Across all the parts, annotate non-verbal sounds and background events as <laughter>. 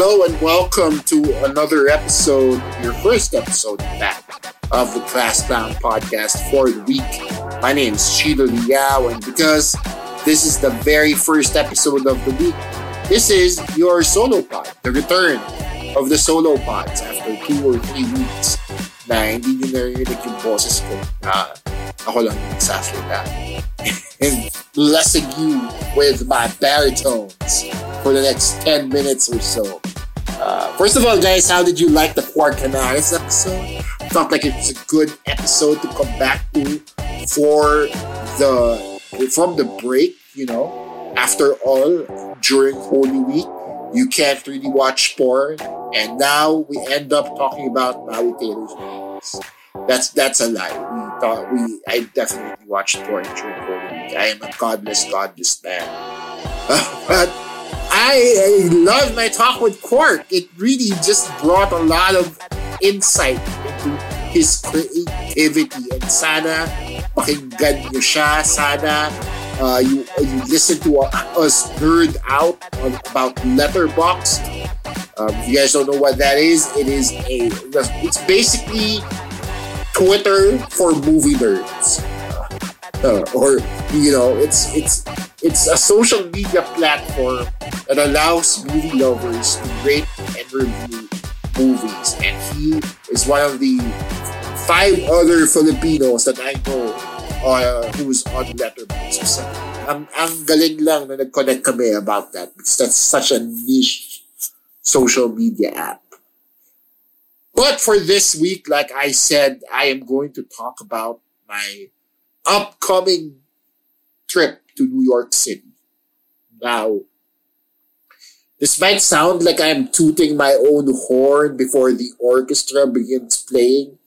Hello and welcome to another episode, your first episode fact, of the Class Clown podcast for the week. My name is Chino Liao, and because this is the very first episode of the week, this is your solo pod, the return of the solo pods after two or three weeks na hindi nyo narinig yung boses ko na ako lang nagsasalita. <laughs> and blessing you with my baritones for the next 10 minutes or so. Uh, first of all, guys, how did you like the Quark Canaris episode? Felt like it was a good episode to come back to for the from the break. You know, after all, during Holy Week, you can't really watch porn, and now we end up talking about Maui Taylor's movies. That's that's a lie. We thought we I definitely watched porn during Holy Week. I am a godless, godless man. <laughs> but I, I love my talk with Quark. It really just brought a lot of insight into his creativity. And sana pakinggan nyo siya. Sana uh, you, you listen to us nerd out on, about Letterboxd. Um, if you guys don't know what that is, it is a it's basically Twitter for movie nerds. Uh, or you know, it's it's it's a social media platform that allows movie lovers to rate and review movies. And he is one of the five other Filipinos that I know uh, who's on Letterboxd. So, ang, ang galing lang na nag-connect kami about that because that's such a niche social media app. But for this week, like I said, I am going to talk about my upcoming trip to New York City. Now, this might sound like I'm tooting my own horn before the orchestra begins playing.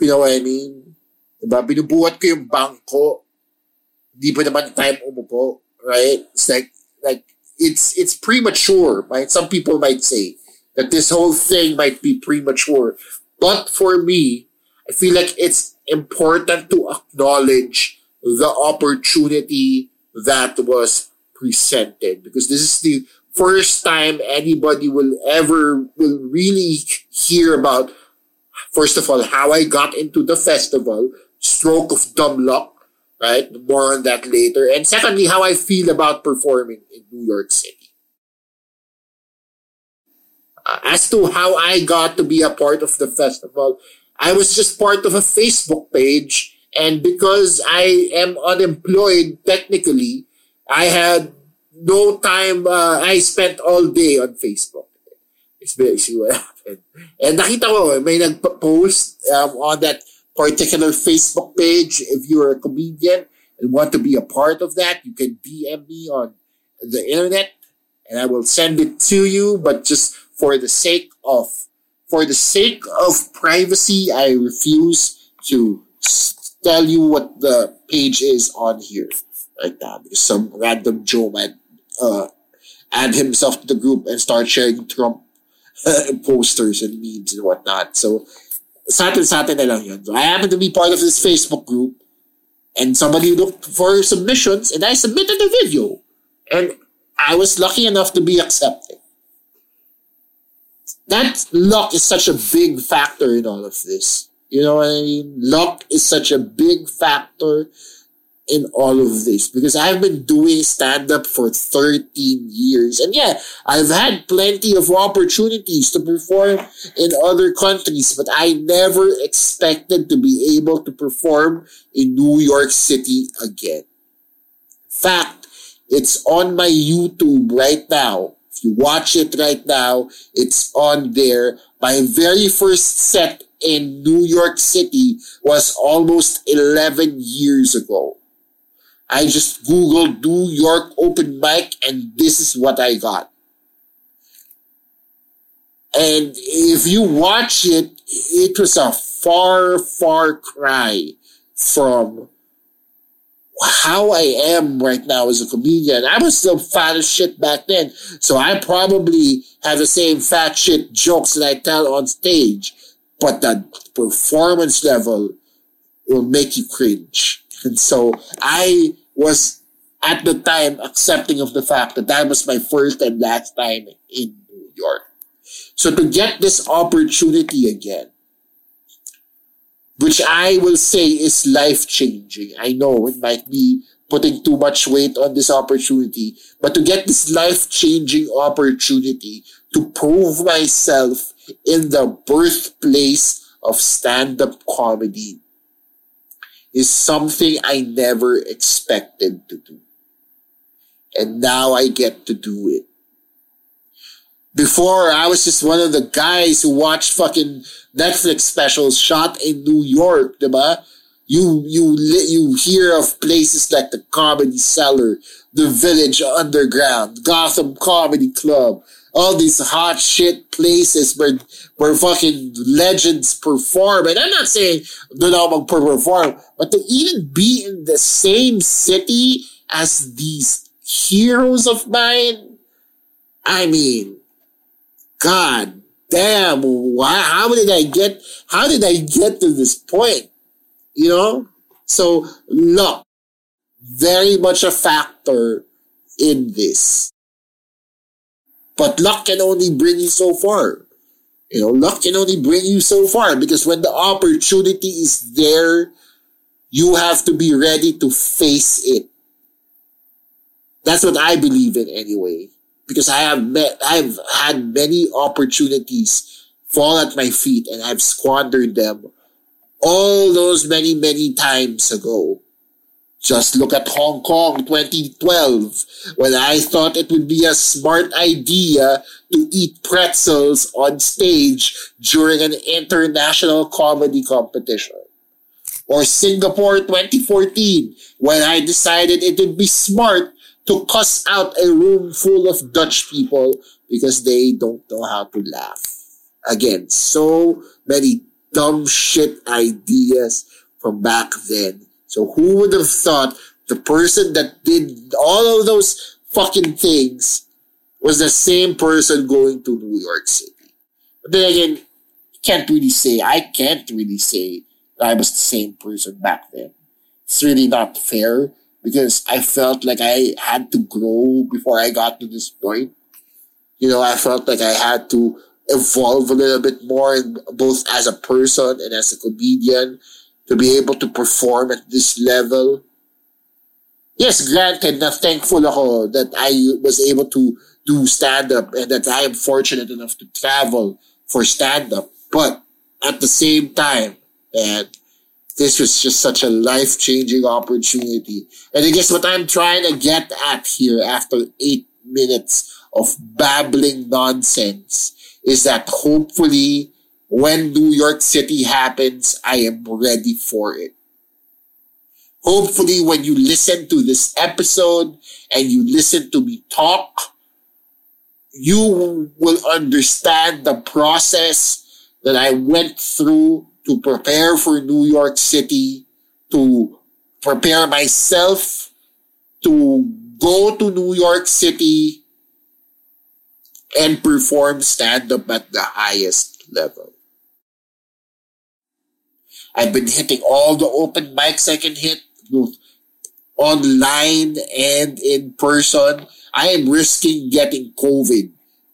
You know what I mean? Diba? Binubuhat ko yung bangko. Hindi pa naman time umupo. Right? It's like, like, it's, it's premature. Right? Some people might say that this whole thing might be premature. But for me, I feel like it's important to acknowledge the opportunity that was presented. Because this is the first time anybody will ever will really hear about first of all how I got into the festival stroke of dumb luck right? More on that later. And secondly how I feel about performing in New York City. Uh, as to how I got to be a part of the festival I was just part of a Facebook page and because I am unemployed technically I had no time. Uh, I spent all day on Facebook. It's basically what <laughs> happened. And nakita ko, may nag-post um, on that particular Facebook page. If you're a comedian and want to be a part of that, you can DM me on the internet and I will send it to you. But just for the sake of, for the sake of privacy, I refuse to tell you what the page is on here Like because some random Joe might uh, add himself to the group and start sharing Trump <laughs> posters and memes and whatnot. So, sa atin, na lang yun. I happen to be part of this Facebook group and somebody looked for submissions and I submitted a video. And I was lucky enough to be accepted. That luck is such a big factor in all of this. You know what I mean? Luck is such a big factor in all of this because I've been doing stand up for 13 years. And yeah, I've had plenty of opportunities to perform in other countries, but I never expected to be able to perform in New York City again. Fact, it's on my YouTube right now. You watch it right now, it's on there. My very first set in New York City was almost 11 years ago. I just Googled New York open mic and this is what I got. And if you watch it, it was a far, far cry from how I am right now as a comedian. I was still fat as shit back then. So I probably have the same fat shit jokes that I tell on stage, but the performance level will make you cringe. And so I was at the time accepting of the fact that that was my first and last time in New York. So to get this opportunity again, which I will say is life changing. I know it might be putting too much weight on this opportunity, but to get this life changing opportunity to prove myself in the birthplace of stand up comedy is something I never expected to do. And now I get to do it. Before, I was just one of the guys who watched fucking Netflix specials shot in New York, diba? You, you, you hear of places like the Comedy Cellar, the Village Underground, Gotham Comedy Club, all these hot shit places where, where fucking legends perform. And I'm not saying they're not perform, but to even be in the same city as these heroes of mine, I mean, God damn, why, how did I get, how did I get to this point? You know? So luck, very much a factor in this. But luck can only bring you so far. You know, luck can only bring you so far because when the opportunity is there, you have to be ready to face it. That's what I believe in anyway because I have met, I've had many opportunities fall at my feet and I've squandered them all those many, many times ago. Just look at Hong Kong 2012 when I thought it would be a smart idea to eat pretzels on stage during an international comedy competition. Or Singapore 2014 when I decided it would be smart to cuss out a room full of Dutch people because they don't know how to laugh. Again, so many dumb shit ideas from back then. So who would have thought the person that did all of those fucking things was the same person going to New York City? But then again, can't really say, I can't really say that I was the same person back then. It's really not fair because I felt like I had to grow before I got to this point. You know, I felt like I had to evolve a little bit more, in, both as a person and as a comedian, to be able to perform at this level. Yes, granted, na thankful ako that I was able to do stand up and that I am fortunate enough to travel for stand up. But at the same time, man, this was just such a life changing opportunity. And I guess what I'm trying to get at here after eight minutes of babbling nonsense is that hopefully when New York City happens, I am ready for it. Hopefully when you listen to this episode and you listen to me talk, you will understand the process that I went through to prepare for New York City, to prepare myself to go to New York City and perform stand up at the highest level. I've been hitting all the open mics I can hit, both online and in person. I am risking getting COVID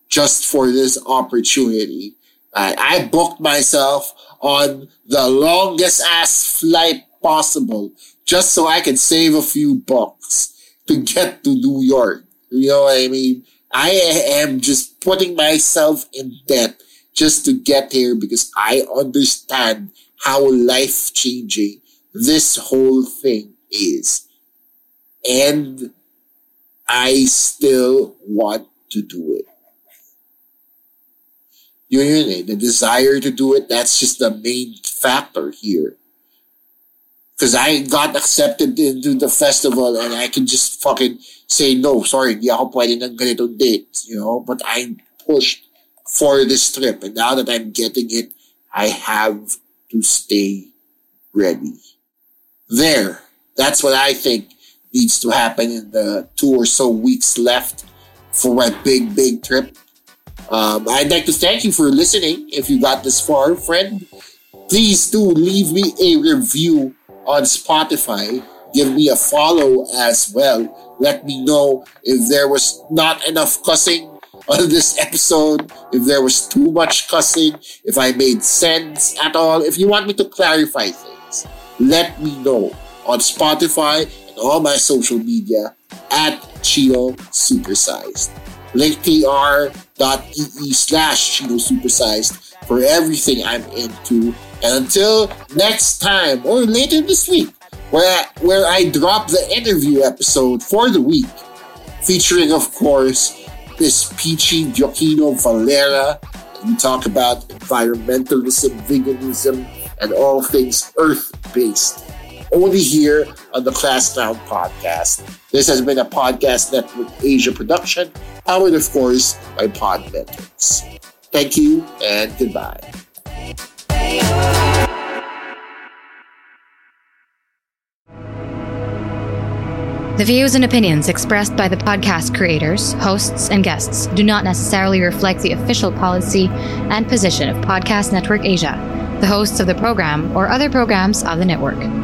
just for this opportunity. I, I booked myself on the longest ass flight possible just so I can save a few bucks to get to New York. You know what I mean? I am just putting myself in debt just to get here because I understand how life changing this whole thing is. And I still want to do it. Yun eh. The desire to do it, that's just the main factor here. Because I got accepted into the festival and I can just fucking say, no, sorry, hindi ako pwede ng ganitong date, you know? But I'm pushed for this trip. And now that I'm getting it, I have to stay ready. There. That's what I think needs to happen in the two or so weeks left for my big, big trip. Um, I'd like to thank you for listening. If you got this far, friend, please do leave me a review on Spotify. Give me a follow as well. Let me know if there was not enough cussing on <laughs> this episode, if there was too much cussing, if I made sense at all. If you want me to clarify things, let me know on Spotify and all my social media at Chino Supersized. linktr.ee slash Chino Supersized for everything I'm into. And until next time or later this week, where, where I drop the interview episode for the week, featuring, of course, this peachy Gioacchino Valera. We talk about environmentalism, veganism, and all things earth based. Only here on the Class Clown podcast. This has been a Podcast Network Asia production, powered, of course, by Podmetrics. Thank you and goodbye. The views and opinions expressed by the podcast creators, hosts, and guests do not necessarily reflect the official policy and position of Podcast Network Asia, the hosts of the program, or other programs of the network.